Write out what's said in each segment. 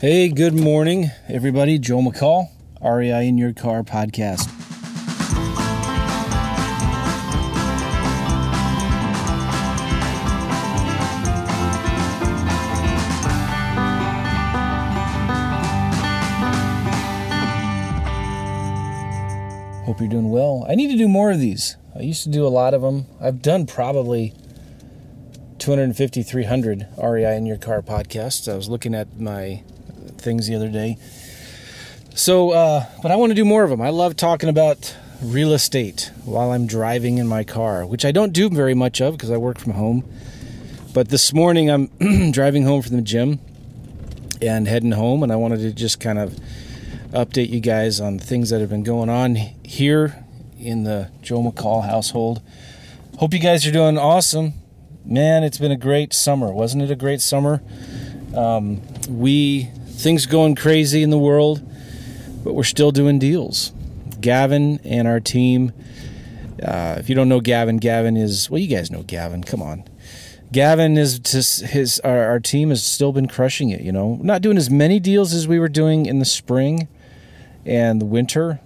Hey, good morning, everybody. Joe McCall, REI in Your Car podcast. Hope you're doing well. I need to do more of these. I used to do a lot of them. I've done probably 250, 300 REI in Your Car podcasts. I was looking at my things the other day. So, uh, but I want to do more of them. I love talking about real estate while I'm driving in my car, which I don't do very much of because I work from home. But this morning I'm driving home from the gym and heading home, and I wanted to just kind of update you guys on things that have been going on here in the Joe McCall household. Hope you guys are doing awesome. Man, it's been a great summer. Wasn't it a great summer? Um, we things going crazy in the world, but we're still doing deals. Gavin and our team. Uh, if you don't know Gavin, Gavin is well. You guys know Gavin. Come on, Gavin is just his. Our, our team has still been crushing it. You know, not doing as many deals as we were doing in the spring and the winter,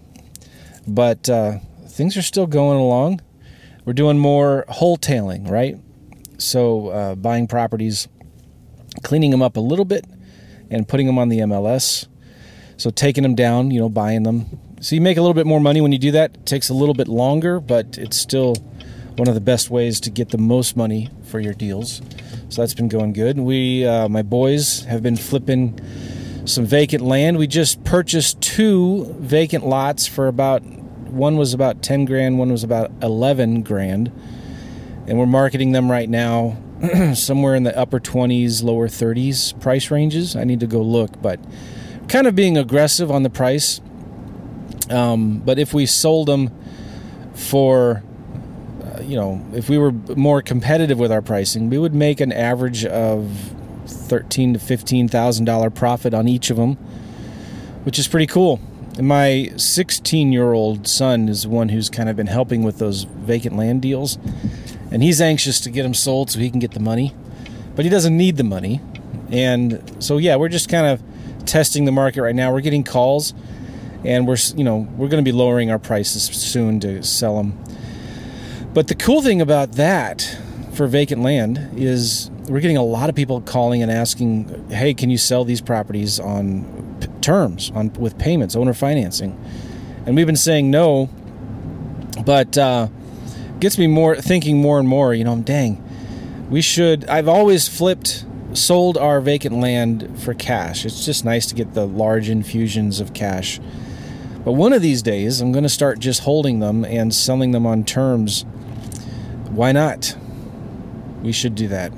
but uh, things are still going along. We're doing more wholetailing, right? So uh, buying properties, cleaning them up a little bit, and putting them on the MLS. So taking them down, you know, buying them. So you make a little bit more money when you do that. It takes a little bit longer, but it's still one of the best ways to get the most money for your deals. So that's been going good. We, uh, my boys, have been flipping some vacant land. We just purchased two vacant lots for about one was about 10 grand, one was about 11 grand. And we're marketing them right now somewhere in the upper 20s, lower 30s price ranges. I need to go look, but kind of being aggressive on the price. Um, but if we sold them for, uh, you know, if we were more competitive with our pricing, we would make an average of thirteen to fifteen thousand dollar profit on each of them, which is pretty cool. And my 16 year old son is the one who's kind of been helping with those vacant land deals, and he's anxious to get them sold so he can get the money, but he doesn't need the money. And so yeah, we're just kind of testing the market right now. We're getting calls, and we're you know we're going to be lowering our prices soon to sell them. But the cool thing about that for vacant land is we're getting a lot of people calling and asking, "Hey, can you sell these properties on p- terms, on with payments, owner financing?" And we've been saying no, but uh, gets me more thinking more and more. You know, dang, we should. I've always flipped, sold our vacant land for cash. It's just nice to get the large infusions of cash. But one of these days, I'm going to start just holding them and selling them on terms. Why not? We should do that.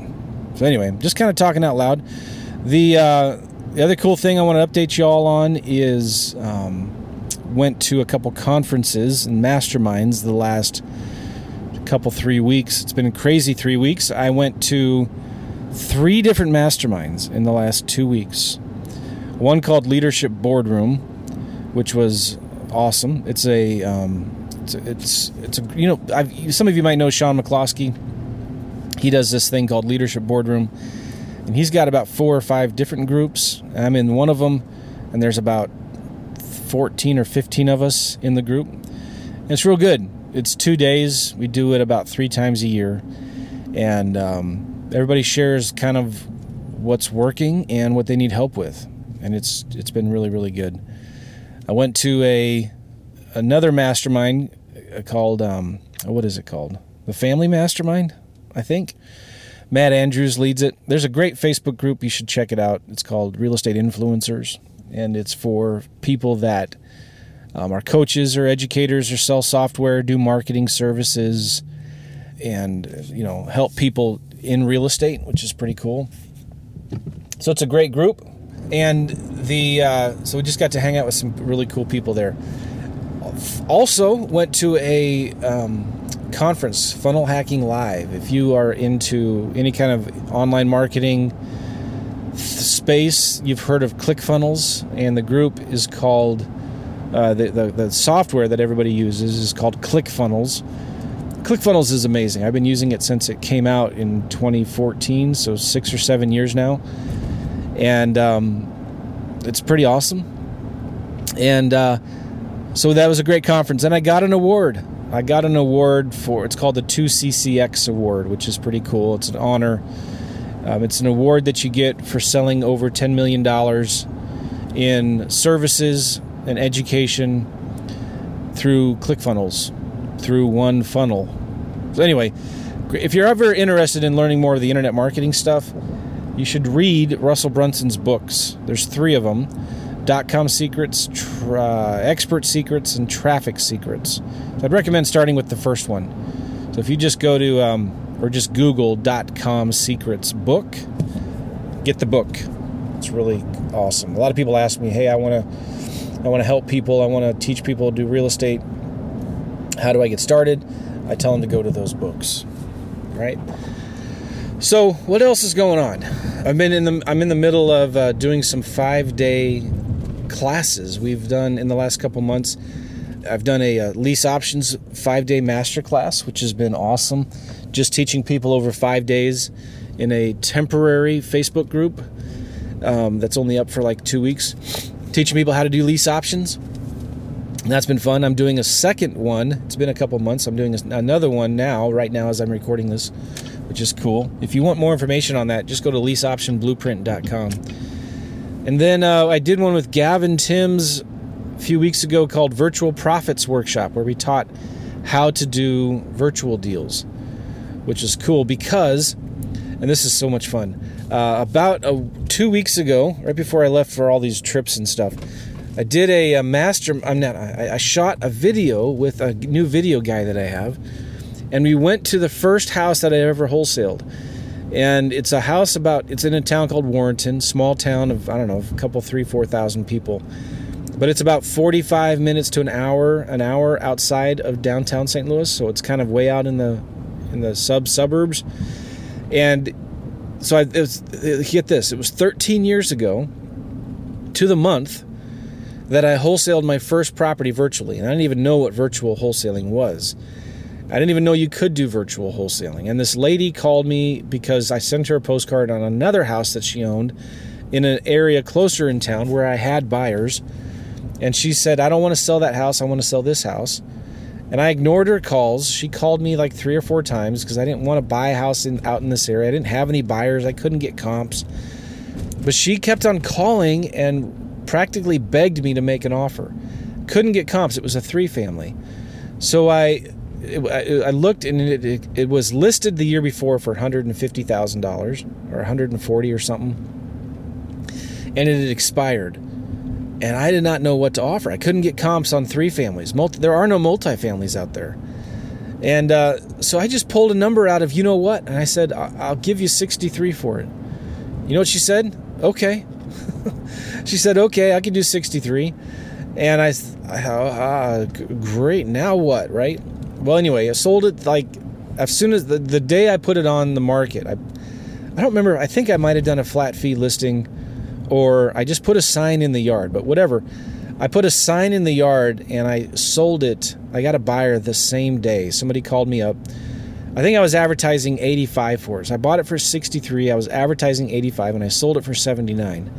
So anyway, just kind of talking out loud. The uh, the other cool thing I want to update you all on is um, went to a couple conferences and masterminds the last couple three weeks. It's been crazy three weeks. I went to three different masterminds in the last two weeks. One called Leadership Boardroom, which was awesome. It's a um, it's it's, it's a you know I've, some of you might know Sean McCloskey he does this thing called Leadership Boardroom, and he's got about four or five different groups. I'm in one of them, and there's about 14 or 15 of us in the group. And it's real good. It's two days. We do it about three times a year, and um, everybody shares kind of what's working and what they need help with, and it's it's been really really good. I went to a another mastermind called um, what is it called? The Family Mastermind. I think. Matt Andrews leads it. There's a great Facebook group. You should check it out. It's called Real Estate Influencers, and it's for people that um, are coaches or educators or sell software, do marketing services, and you know help people in real estate, which is pretty cool. So it's a great group, and the uh, so we just got to hang out with some really cool people there. Also went to a um, conference, Funnel Hacking Live. If you are into any kind of online marketing space, you've heard of ClickFunnels, and the group is called uh, the, the, the software that everybody uses is called ClickFunnels. ClickFunnels is amazing. I've been using it since it came out in 2014, so six or seven years now, and um, it's pretty awesome. And uh, so that was a great conference. And I got an award. I got an award for it's called the 2CCX Award, which is pretty cool. It's an honor. Um, it's an award that you get for selling over $10 million in services and education through ClickFunnels, through one funnel. So, anyway, if you're ever interested in learning more of the internet marketing stuff, you should read Russell Brunson's books. There's three of them dot com secrets, tra- expert secrets, and traffic secrets. So I'd recommend starting with the first one. So if you just go to um, or just Google dot com secrets book, get the book. It's really awesome. A lot of people ask me, "Hey, I want to, I want to help people. I want to teach people to do real estate. How do I get started?" I tell them to go to those books. Right. So what else is going on? I've been in the I'm in the middle of uh, doing some five day classes we've done in the last couple months. I've done a, a uh, lease options five day master class, which has been awesome. Just teaching people over five days in a temporary Facebook group um, that's only up for like two weeks, teaching people how to do lease options. And that's been fun. I'm doing a second one. It's been a couple months. I'm doing another one now, right now, as I'm recording this, which is cool. If you want more information on that, just go to leaseoptionblueprint.com. And then uh, I did one with Gavin Timms a few weeks ago called Virtual Profits Workshop, where we taught how to do virtual deals, which is cool because, and this is so much fun. Uh, about a, two weeks ago, right before I left for all these trips and stuff, I did a, a master. I'm not. I, I shot a video with a new video guy that I have, and we went to the first house that I ever wholesaled and it's a house about it's in a town called Warrenton, small town of I don't know, a couple three four thousand people, but it's about forty five minutes to an hour an hour outside of downtown St. Louis, so it's kind of way out in the in the sub suburbs, and so I it was, uh, get this, it was thirteen years ago to the month that I wholesaled my first property virtually, and I didn't even know what virtual wholesaling was. I didn't even know you could do virtual wholesaling. And this lady called me because I sent her a postcard on another house that she owned in an area closer in town where I had buyers. And she said, I don't want to sell that house. I want to sell this house. And I ignored her calls. She called me like three or four times because I didn't want to buy a house in, out in this area. I didn't have any buyers. I couldn't get comps. But she kept on calling and practically begged me to make an offer. Couldn't get comps. It was a three family. So I I looked and it, it, it, was listed the year before for $150,000 or 140 or something. And it had expired. And I did not know what to offer. I couldn't get comps on three families. Multi, there are no multifamilies out there. And uh, so I just pulled a number out of you know what? And I said, I'll give you 63 for it. You know what she said? Okay. she said, okay, I can do 63. And I, uh, great, now what, right? well, anyway, I sold it like as soon as the, the day I put it on the market. I, I don't remember. I think I might have done a flat fee listing or I just put a sign in the yard, but whatever. I put a sign in the yard and I sold it. I got a buyer the same day. Somebody called me up. I think I was advertising 85 for it. So I bought it for 63. I was advertising 85 and I sold it for 79.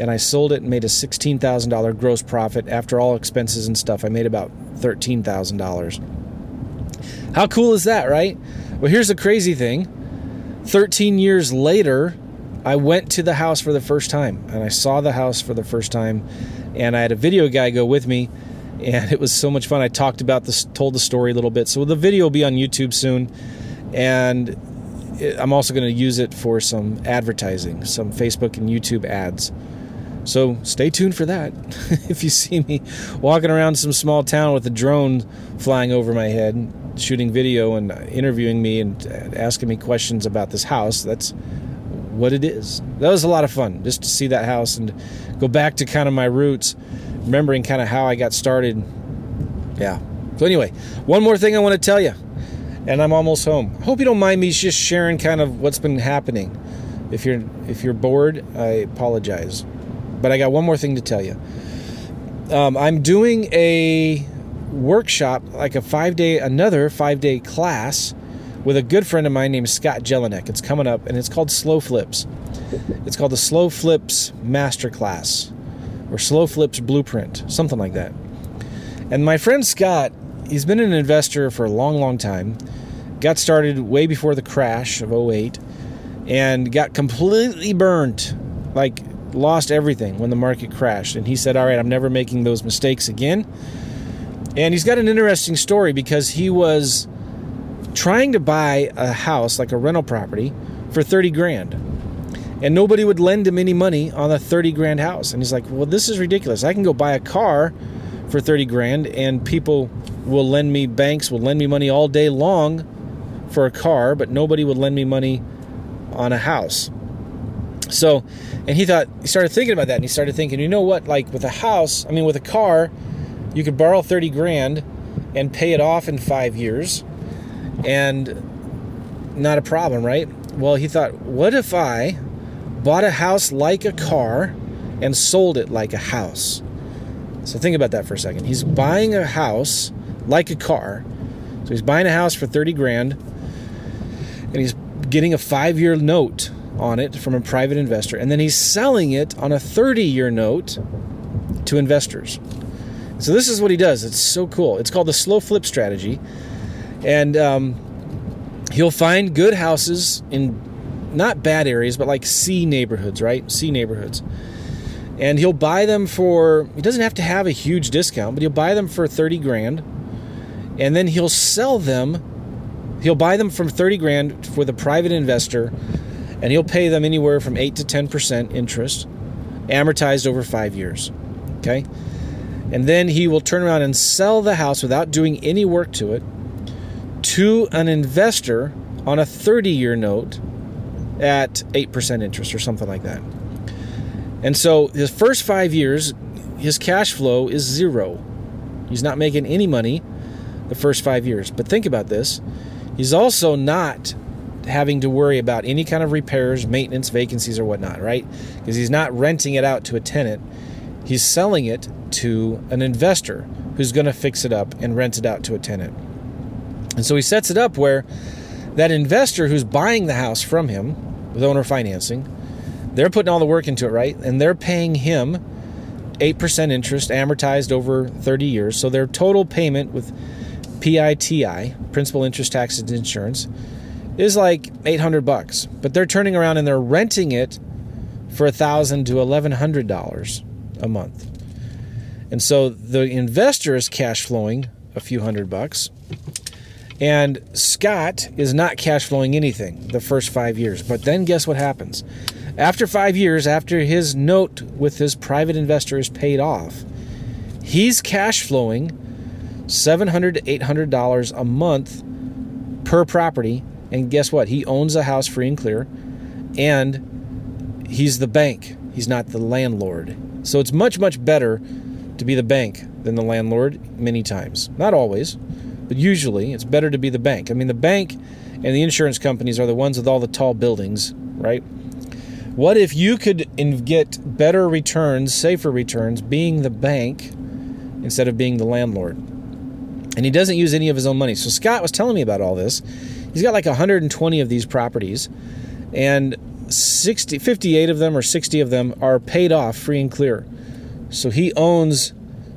And I sold it and made a $16,000 gross profit after all expenses and stuff. I made about $13,000. How cool is that, right? Well, here's the crazy thing 13 years later, I went to the house for the first time and I saw the house for the first time. And I had a video guy go with me, and it was so much fun. I talked about this, told the story a little bit. So the video will be on YouTube soon. And I'm also going to use it for some advertising, some Facebook and YouTube ads. So stay tuned for that. if you see me walking around some small town with a drone flying over my head, shooting video and interviewing me and asking me questions about this house. That's what it is. That was a lot of fun just to see that house and go back to kind of my roots, remembering kind of how I got started. Yeah. So, anyway, one more thing I want to tell you, and I'm almost home. I hope you don't mind me just sharing kind of what's been happening. If you're if you're bored, I apologize. But I got one more thing to tell you. Um, I'm doing a workshop, like a five day, another five day class with a good friend of mine named Scott Jelinek. It's coming up and it's called Slow Flips. It's called the Slow Flips Masterclass. or Slow Flips Blueprint, something like that. And my friend Scott, he's been an investor for a long, long time. Got started way before the crash of 08 and got completely burnt, like lost everything when the market crashed. And he said, All right, I'm never making those mistakes again. And he's got an interesting story because he was trying to buy a house, like a rental property, for 30 grand. And nobody would lend him any money on a 30 grand house. And he's like, Well, this is ridiculous. I can go buy a car for 30 grand, and people will lend me, banks will lend me money all day long for a car, but nobody would lend me money on a house. So, and he thought, he started thinking about that, and he started thinking, you know what, like with a house, I mean, with a car, you could borrow 30 grand and pay it off in five years, and not a problem, right? Well, he thought, what if I bought a house like a car and sold it like a house? So think about that for a second. He's buying a house like a car. So he's buying a house for 30 grand and he's getting a 5-year note on it from a private investor and then he's selling it on a 30-year note to investors. So this is what he does. It's so cool. It's called the slow flip strategy. And um, he'll find good houses in not bad areas, but like C neighborhoods, right? C neighborhoods. And he'll buy them for he doesn't have to have a huge discount but he'll buy them for 30 grand. And then he'll sell them he'll buy them from 30 grand for the private investor and he'll pay them anywhere from 8 to 10% interest amortized over 5 years okay? And then he will turn around and sell the house without doing any work to it to an investor on a 30 year note at 8% interest or something like that and so his first five years, his cash flow is zero. He's not making any money the first five years. But think about this he's also not having to worry about any kind of repairs, maintenance, vacancies, or whatnot, right? Because he's not renting it out to a tenant. He's selling it to an investor who's going to fix it up and rent it out to a tenant. And so he sets it up where that investor who's buying the house from him with owner financing they're putting all the work into it, right? And they're paying him 8% interest amortized over 30 years. So their total payment with PITI, principal interest taxes and insurance, is like 800 bucks. But they're turning around and they're renting it for 1,000 to $1,100 a month. And so the investor is cash flowing a few hundred bucks. And Scott is not cash flowing anything the first five years. But then guess what happens? After five years, after his note with his private investor is paid off, he's cash flowing 700 to $800 a month per property. And guess what? He owns a house free and clear, and he's the bank. He's not the landlord. So it's much, much better to be the bank than the landlord many times. Not always, but usually it's better to be the bank. I mean, the bank and the insurance companies are the ones with all the tall buildings, right? What if you could get better returns, safer returns, being the bank instead of being the landlord? And he doesn't use any of his own money. So Scott was telling me about all this. He's got like 120 of these properties, and 60, 58 of them or 60 of them are paid off free and clear. So he owns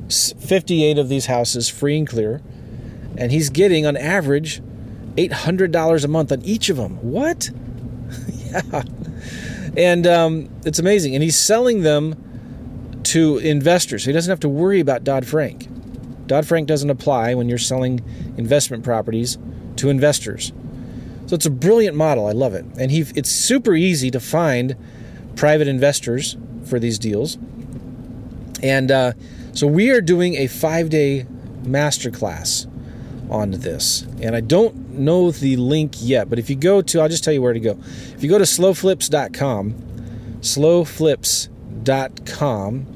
58 of these houses free and clear, and he's getting on average $800 a month on each of them. What? yeah and um, it's amazing. And he's selling them to investors. So he doesn't have to worry about Dodd Frank. Dodd Frank doesn't apply when you're selling investment properties to investors. So it's a brilliant model. I love it. And he, it's super easy to find private investors for these deals. And uh, so we are doing a five day masterclass on this. And I don't know the link yet, but if you go to, I'll just tell you where to go. If you go to slowflips.com, slowflips.com,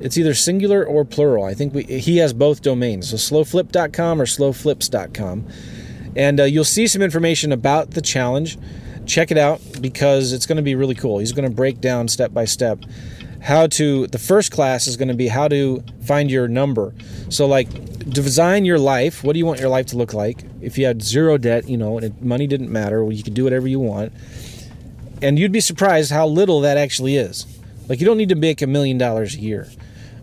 it's either singular or plural. I think we, he has both domains, so slowflip.com or slowflips.com. And uh, you'll see some information about the challenge. Check it out because it's going to be really cool. He's going to break down step by step how to the first class is going to be how to find your number. So like design your life. What do you want your life to look like? If you had zero debt you know and money didn't matter well, you could do whatever you want. And you'd be surprised how little that actually is. Like you don't need to make a million dollars a year,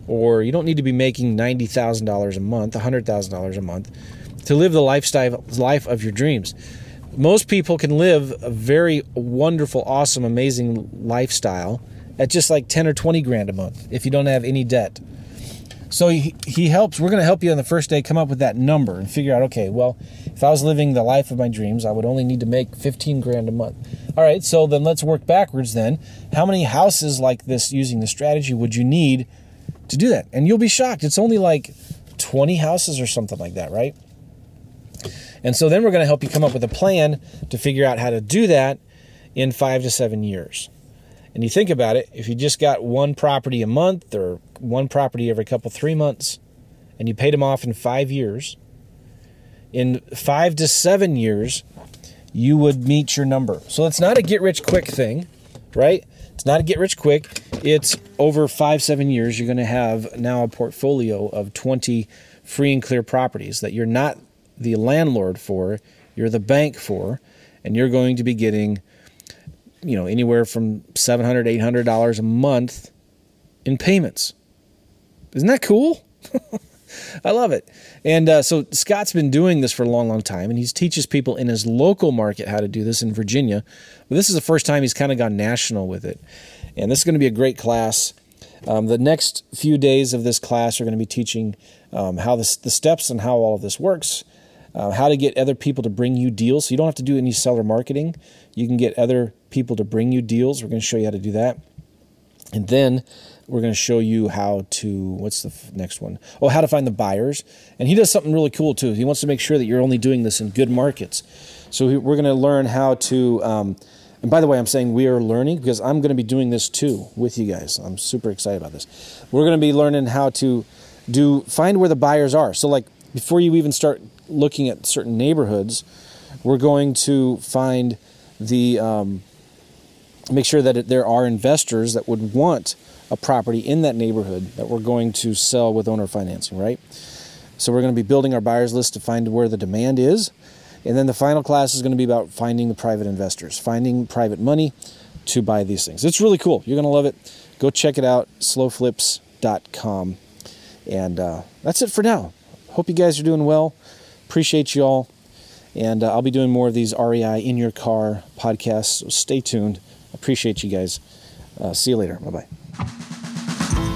or you don't need to be making ninety thousand dollars a month, hundred thousand dollars a month, to live the lifestyle life of your dreams. Most people can live a very wonderful, awesome, amazing lifestyle at just like ten or twenty grand a month if you don't have any debt. So he, he helps. We're going to help you on the first day come up with that number and figure out. Okay, well, if I was living the life of my dreams, I would only need to make fifteen grand a month. All right, so then let's work backwards. Then, how many houses like this using the strategy would you need to do that? And you'll be shocked. It's only like twenty houses or something like that, right? And so then we're going to help you come up with a plan to figure out how to do that in five to seven years. And you think about it, if you just got one property a month or one property every couple, three months, and you paid them off in five years, in five to seven years, you would meet your number. So it's not a get rich quick thing, right? It's not a get rich quick. It's over five, seven years, you're going to have now a portfolio of 20 free and clear properties that you're not the landlord for, you're the bank for, and you're going to be getting you know anywhere from $700, 800 dollars a month in payments. Isn't that cool? I love it. And uh, so scott's been doing this for a long long time and he teaches people in his local market how to do this in virginia. But this is the first time he's kind of gone national with it. And this is going to be a great class. Um, the next few days of this class are going to be teaching um, how this, the steps and how all of this works uh, how to get other people to bring you deals. So you don't have to do any seller marketing. You can get other people to bring you deals. We're going to show you how to do that. And then we're going to show you how to, what's the next one? Oh, how to find the buyers. And he does something really cool too. He wants to make sure that you're only doing this in good markets. So we're going to learn how to, um, and by the way, I'm saying we are learning because I'm going to be doing this too with you guys. I'm super excited about this. We're going to be learning how to do, find where the buyers are. So, like, before you even start looking at certain neighborhoods, we're going to find the um, make sure that there are investors that would want a property in that neighborhood that we're going to sell with owner financing, right? So we're going to be building our buyers list to find where the demand is. And then the final class is going to be about finding the private investors, finding private money to buy these things. It's really cool. You're going to love it. Go check it out, slowflips.com. And uh, that's it for now. Hope you guys are doing well. Appreciate you all. And uh, I'll be doing more of these REI in your car podcasts. So stay tuned. Appreciate you guys. Uh, see you later. Bye bye.